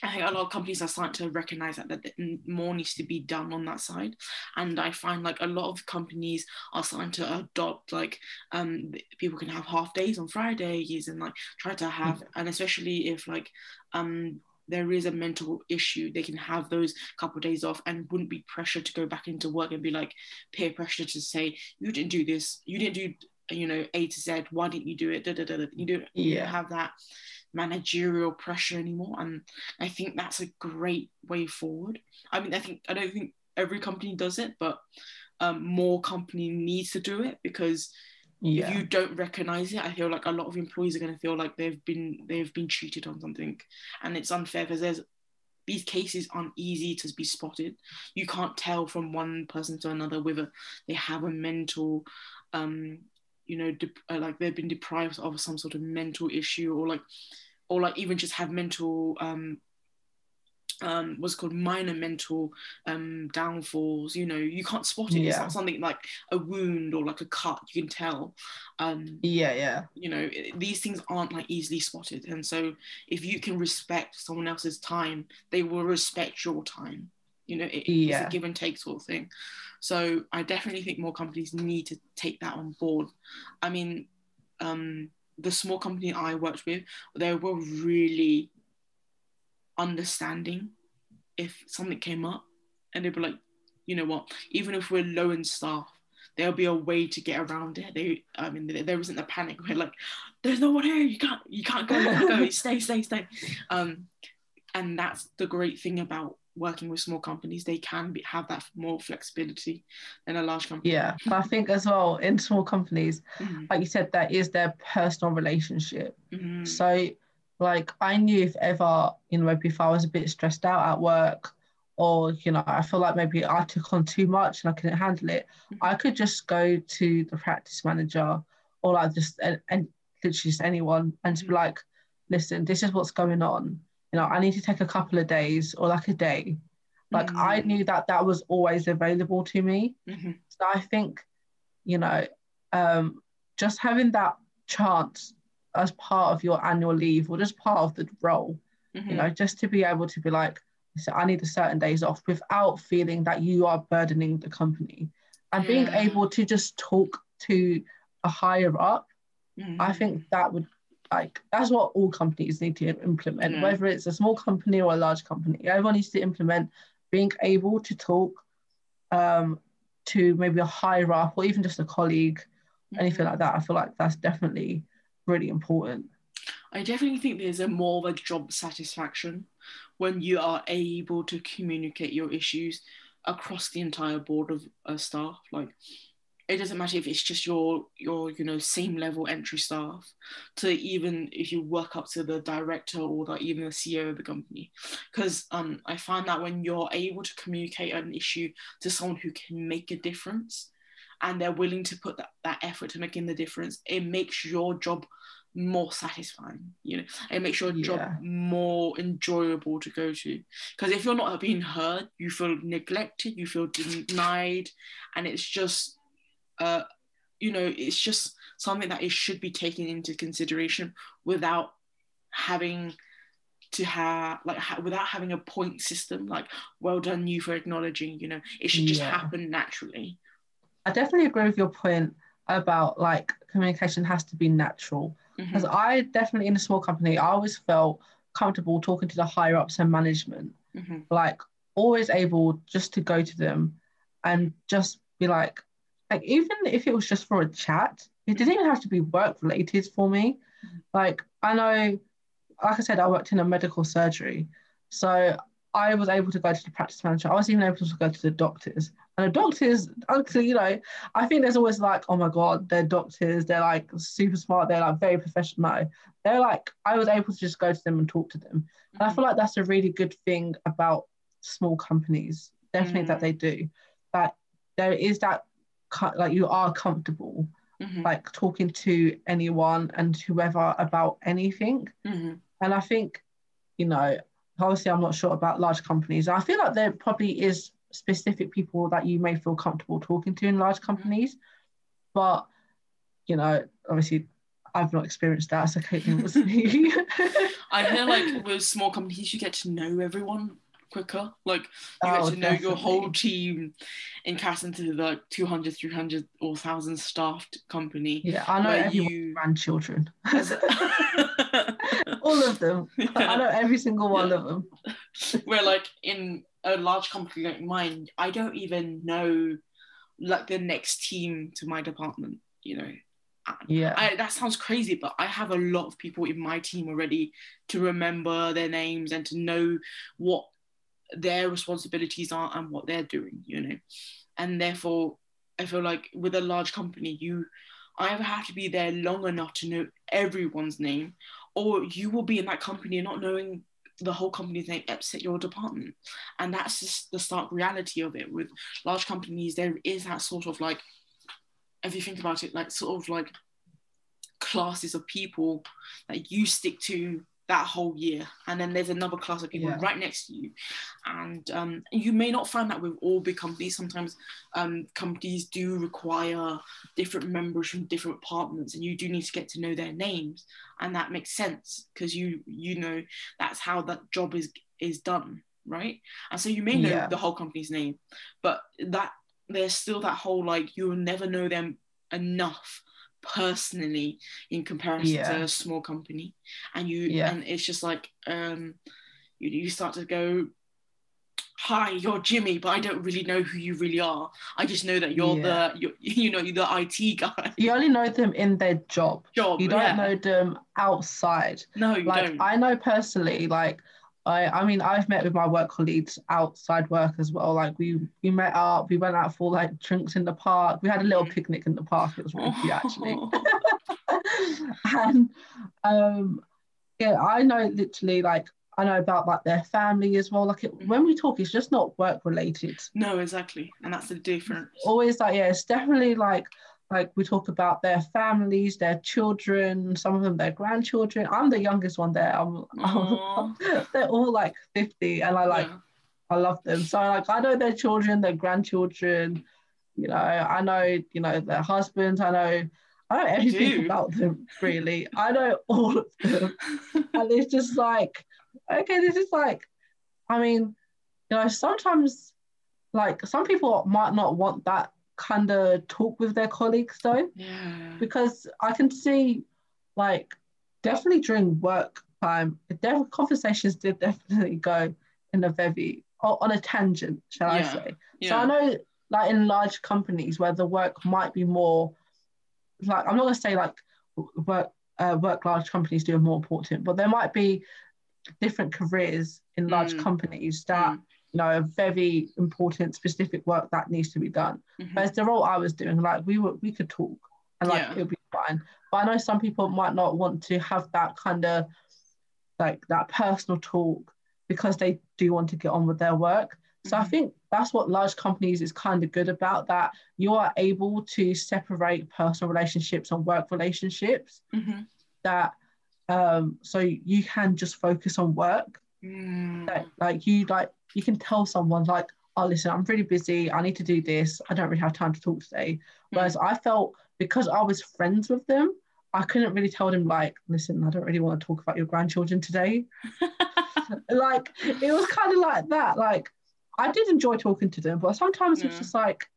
I think a lot of companies are starting to recognize that, that more needs to be done on that side. And I find like a lot of companies are starting to adopt like um, people can have half days on Fridays and like try to have, and especially if like um, there is a mental issue, they can have those couple of days off and wouldn't be pressured to go back into work and be like peer pressure to say, you didn't do this, you didn't do, you know, A to Z, why didn't you do it? Da, da, da. You don't yeah. have that managerial pressure anymore. And I think that's a great way forward. I mean, I think, I don't think every company does it, but um, more company needs to do it because yeah. if you don't recognize it i feel like a lot of employees are going to feel like they've been they've been cheated on something and it's unfair because there's these cases aren't easy to be spotted you can't tell from one person to another whether they have a mental um you know de- uh, like they've been deprived of some sort of mental issue or like or like even just have mental um um, what's called minor mental um, downfalls. You know, you can't spot it. Yeah. It's not something like a wound or like a cut. You can tell. Um, yeah, yeah. You know, it, these things aren't like easily spotted, and so if you can respect someone else's time, they will respect your time. You know, it, yeah. it's a give and take sort of thing. So I definitely think more companies need to take that on board. I mean, um, the small company I worked with, they were really understanding if something came up and they'd be like, you know what, even if we're low in staff, there'll be a way to get around it. They, I mean, there isn't a panic. We're like, there's no one here. You can't, you can't go, you can't go. [laughs] stay, stay, stay. Um, and that's the great thing about working with small companies. They can be, have that more flexibility than a large company. Yeah, I think as well in small companies, mm-hmm. like you said, that is their personal relationship. Mm-hmm. So like I knew if ever, you know, maybe if I was a bit stressed out at work or, you know, I feel like maybe I took on too much and I couldn't handle it, mm-hmm. I could just go to the practice manager or like just and, and literally just anyone and just be like, listen, this is what's going on. You know, I need to take a couple of days or like a day. Like mm-hmm. I knew that that was always available to me. Mm-hmm. So I think, you know, um, just having that chance as part of your annual leave or just part of the role, mm-hmm. you know, just to be able to be like, so I need a certain days off without feeling that you are burdening the company and yeah. being able to just talk to a higher up. Mm-hmm. I think that would like that's what all companies need to implement, whether it's a small company or a large company. Everyone needs to implement being able to talk um, to maybe a higher up or even just a colleague, mm-hmm. anything like that. I feel like that's definitely really important. I definitely think there's a more of a job satisfaction when you are able to communicate your issues across the entire board of uh, staff. Like, it doesn't matter if it's just your your you know same level entry staff to even if you work up to the director or the, even the CEO of the company because um I find that when you're able to communicate an issue to someone who can make a difference and they're willing to put that, that effort to making the difference, it makes your job more satisfying, you know, it makes your yeah. job more enjoyable to go to. Because if you're not being heard, you feel neglected, you feel denied, and it's just, uh, you know, it's just something that it should be taken into consideration without having to have like ha- without having a point system like well done you for acknowledging you know it should just yeah. happen naturally I definitely agree with your point about like communication has to be natural. Because mm-hmm. I definitely in a small company, I always felt comfortable talking to the higher ups and management. Mm-hmm. Like always able just to go to them and just be like, like even if it was just for a chat, it didn't even have to be work related for me. Mm-hmm. Like I know, like I said, I worked in a medical surgery, so I was able to go to the practice manager. I was even able to go to the doctors. And the doctors, actually, you know, I think there's always like, oh my God, they're doctors. They're like super smart. They're like very professional. They're like, I was able to just go to them and talk to them. And I feel like that's a really good thing about small companies, definitely mm. that they do. That there is that, like, you are comfortable, mm-hmm. like, talking to anyone and whoever about anything. Mm-hmm. And I think, you know, obviously I'm not sure about large companies. I feel like there probably is specific people that you may feel comfortable talking to in large mm-hmm. companies, but you know, obviously I've not experienced that, so Caitlin [laughs] was me. I feel like with small companies, you get to know everyone quicker. Like you oh, get to know definitely. your whole team in comparison to the 200, 300 or 1,000 staffed company. Yeah, I know everyone's you... grandchildren. [laughs] All of them. Yeah. [laughs] I know every single one yeah. of them. Where like in a large company like mine, I don't even know like the next team to my department, you know. Yeah. I, that sounds crazy, but I have a lot of people in my team already to remember their names and to know what their responsibilities are and what they're doing, you know. And therefore, I feel like with a large company, you either have to be there long enough to know everyone's name, or you will be in that company not knowing the whole company's name upset your department. And that's just the stark reality of it. With large companies, there is that sort of like, if you think about it, like sort of like classes of people that you stick to that whole year. And then there's another class of people yeah. right next to you. And um, you may not find that with all big companies. Sometimes um, companies do require different members from different departments and you do need to get to know their names. And that makes sense because you you know that's how that job is is done right? And so you may know yeah. the whole company's name but that there's still that whole like you'll never know them enough personally in comparison yeah. to a small company and you yeah. and it's just like um you, you start to go hi you're jimmy but i don't really know who you really are i just know that you're yeah. the you're, [laughs] you know you're the it guy you only know them in their job job you don't know them outside no you like don't. i know personally like I, I mean, I've met with my work colleagues outside work as well. Like we we met up, we went out for like drinks in the park. We had a little mm. picnic in the park. It was really cute actually. [laughs] [laughs] and um, yeah, I know literally like I know about like their family as well. Like it, when we talk, it's just not work related. No, exactly, and that's the difference. Always like yeah, it's definitely like like we talk about their families, their children, some of them their grandchildren. I'm the youngest one there. I'm, I'm [laughs] they're all like 50 and I like yeah. I love them. So like I know their children, their grandchildren, you know, I know, you know, their husbands, I know I know everything about them [laughs] really. I know all of them. [laughs] and it's just like, okay, this is like, I mean, you know, sometimes like some people might not want that kind of talk with their colleagues though. Yeah. Because I can see like definitely during work time, def- conversations did definitely go in a very on a tangent, shall yeah. I say. Yeah. So I know like in large companies where the work might be more like I'm not gonna say like work uh, work large companies do more important, but there might be different careers in large mm. companies that mm you know, a very important specific work that needs to be done. Mm-hmm. Whereas the role I was doing, like we were we could talk and like yeah. it'll be fine. But I know some people might not want to have that kind of like that personal talk because they do want to get on with their work. So mm-hmm. I think that's what large companies is kind of good about that you are able to separate personal relationships and work relationships. Mm-hmm. That um, so you can just focus on work. Mm. That, like you like you can tell someone like, oh, listen, I'm really busy. I need to do this. I don't really have time to talk today. Whereas I felt because I was friends with them, I couldn't really tell them like, listen, I don't really want to talk about your grandchildren today. [laughs] [laughs] like it was kind of like that. Like I did enjoy talking to them, but sometimes yeah. it's just like,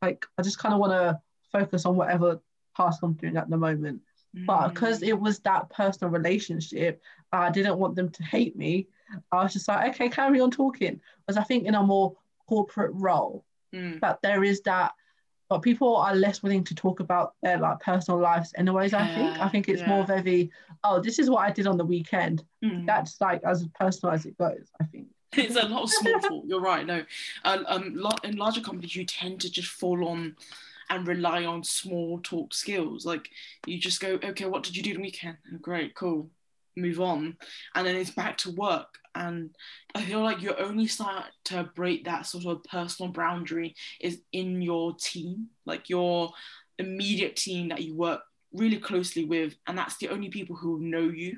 like I just kind of want to focus on whatever task I'm doing at the moment. Mm. But because it was that personal relationship, I didn't want them to hate me. I was just like, okay, carry on talking. Because I think in a more corporate role, mm. that there is that, but people are less willing to talk about their like personal lives anyways, yeah, I think. I think it's yeah. more very, oh, this is what I did on the weekend. Mm. That's like as personal as it goes, I think. [laughs] It's a lot of small talk. You're right. No, um, um, in larger companies, you tend to just fall on and rely on small talk skills. Like you just go, okay, what did you do the weekend? Oh, great, cool move on and then it's back to work and i feel like you only start to break that sort of personal boundary is in your team like your immediate team that you work really closely with and that's the only people who know you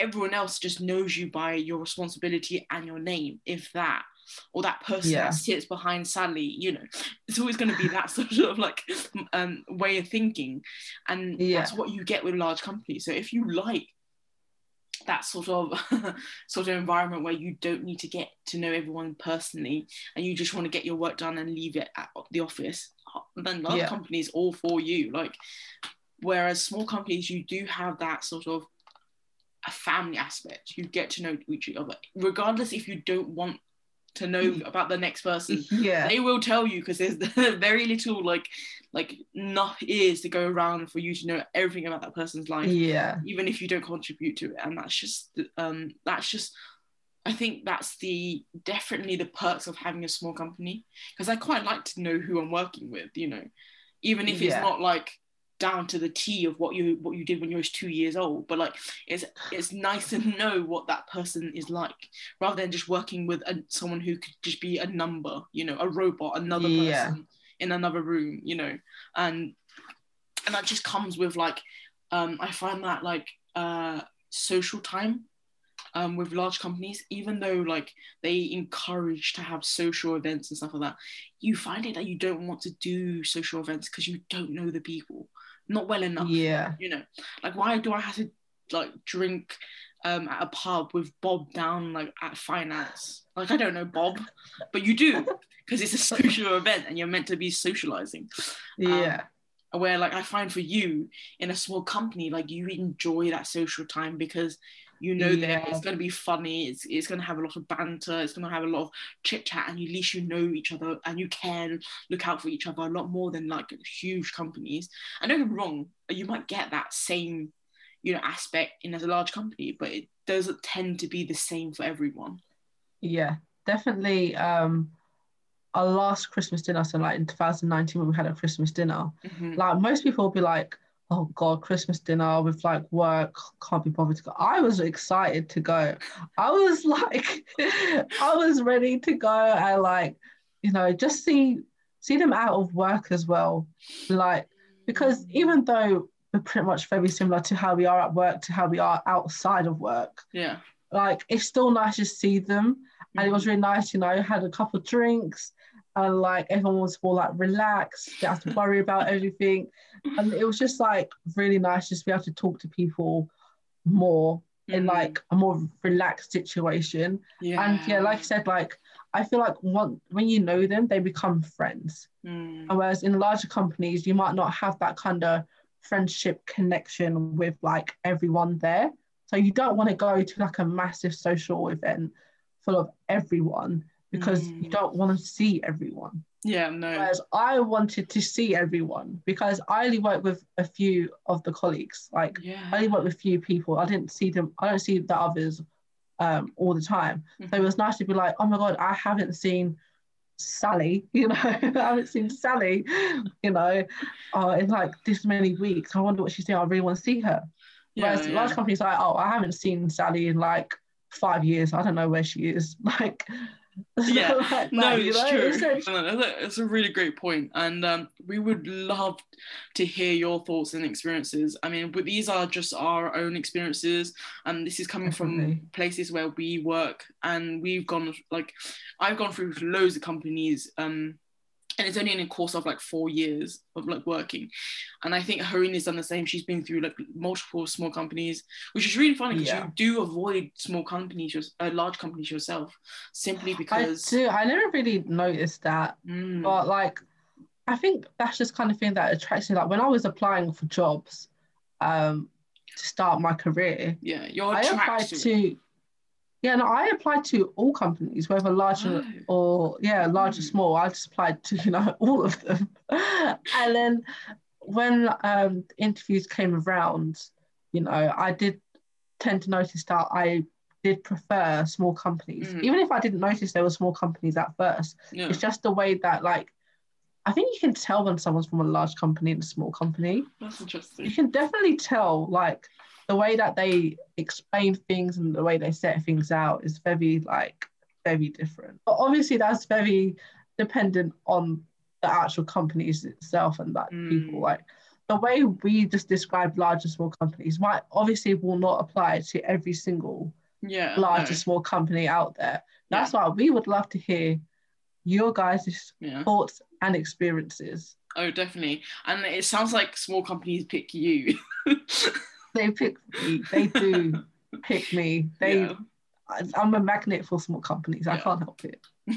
everyone else just knows you by your responsibility and your name if that or that person yeah. that sits behind Sally. You know, it's always going to be that [laughs] sort of like um, way of thinking, and yeah. that's what you get with large companies. So if you like that sort of [laughs] sort of environment where you don't need to get to know everyone personally and you just want to get your work done and leave it at the office then large yeah. companies all for you like whereas small companies you do have that sort of a family aspect you get to know each other regardless if you don't want to know mm. about the next person. [laughs] Yeah. They will tell you because there's [laughs] very little like like enough ears to go around for you to know everything about that person's life yeah. even if you don't contribute to it. And that's just um that's just I think that's the definitely the perks of having a small company. Because I quite like to know who I'm working with, you know, even if it's yeah. not like down to the T of what you what you did when you was two years old, but like it's it's nice to know what that person is like rather than just working with a, someone who could just be a number, you know, a robot, another yeah. person in another room, you know, and and that just comes with like um, I find that like uh, social time um, with large companies, even though like they encourage to have social events and stuff like that, you find it that you don't want to do social events because you don't know the people, not well enough. Yeah. You know, like why do I have to like drink um, at a pub with Bob down like at finance? Like I don't know Bob, but you do [laughs] because it's a social event and you're meant to be socializing. Yeah. Um, where like I find for you in a small company, like you enjoy that social time because you know yeah. that it's going to be funny it's, it's going to have a lot of banter it's going to have a lot of chit chat and at least you know each other and you can look out for each other a lot more than like huge companies I don't get me wrong you might get that same you know aspect in as a large company but it doesn't tend to be the same for everyone yeah definitely um our last christmas dinner so like in 2019 when we had a christmas dinner mm-hmm. like most people will be like oh god christmas dinner with like work can't be bothered to go. I was excited to go. I was [laughs] like i was ready to go and like you know just see see them out of work as well. Like because even though we're pretty much very similar to how we are at work to how we are outside of work yeah. like it's still nice to see them. And it was mm-hmm. really nice you know had a couple of drinks and like everyone was more like relaxed, didn't have to worry about everything. And it was just like really nice just to be able to talk to people more mm-hmm. in like a more relaxed situation. Yeah. And yeah, like I said, like I feel like one, when you know them, they become friends. Mm. And whereas in larger companies, you might not have that kind of friendship connection with like everyone there. So you don't want to go to like a massive social event full of everyone because mm. you don't want to see everyone. Yeah, no. Whereas I wanted to see everyone because I only worked with a few of the colleagues. Like yeah. I only worked with a few people. I didn't see them. I don't see the others um, all the time. Mm-hmm. So it mm-hmm. was nice to be like, oh my god, I haven't seen Sally. [laughs] You know, [laughs] I haven't seen Sally. You know, uh, in like this many weeks. I wonder what she's doing. I really want to see her. Yeah, Whereas yeah. large companies like, oh, I haven't seen Sally in like five years. I don't know where she is. [laughs] Like yeah. [laughs] Like no it's true. it's, a really great point and um, we would love to hear your thoughts and experiences. I mean but these are just our own experiences and this is coming Definitely. from places where we work and we've gone like i've gone through loads of companies um, and it's only in a course of like four years of like working. And i think Hareena's done the same. She's been through like multiple small companies which is really funny because yeah. you do avoid small companies uh, large companies yourself simply because i do. I never really noticed that. Mm. but like i think that's just kind of thing that attracts me. Like when i was applying for jobs um to start my career yeah you're i applied to yeah, no, I applied to all companies, whether large oh. or yeah, large or hmm. small. I just applied to you know [laughs] all of them, and then when um, interviews came around, you know, I did tend to notice that I did prefer small companies, mm. even if I didn't notice there were small companies at first. Yeah. It's just the way that like I think you can tell when someone's from a large company and a small company. That's interesting. You can definitely tell like the way that they explain things and the way they set things out is very like very different. But obviously that's very dependent on the actual companies itself and that mm. people like the way we just described large and small companies might obviously will not apply to every single yeah large no. and small company out there That's yeah. why we would love to hear your guys' yeah. thoughts and experiences. Oh, definitely. And it sounds like small companies pick you. [laughs] they pick me. They do [laughs] pick me. They. Yeah. I'm a magnet for small companies. I can't help it. [laughs]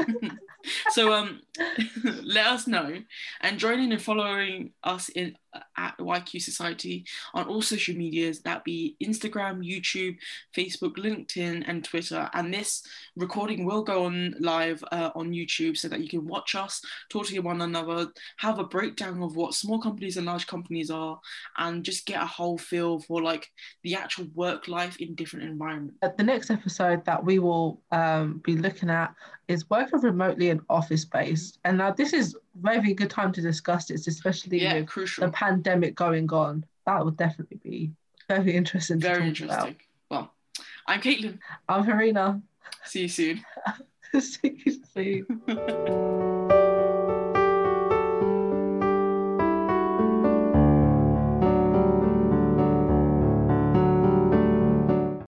so um, [laughs] let us know and join in and following us in at YQ Society on all social medias that be Instagram, YouTube, Facebook, LinkedIn, and Twitter. And this recording will go on live uh, on YouTube so that you can watch us, talk to one another, have a breakdown of what small companies and large companies are, and just get a whole feel for like the actual work life in different environments. The next episode that we will um, be looking at is working remotely and office based. And now this is very good time to discuss this, especially yeah, with crucial. the pandemic going on. That would definitely be very interesting. Very interesting. About. Well, I'm Caitlin. I'm Hareena. See you soon. [laughs] See you soon. [laughs]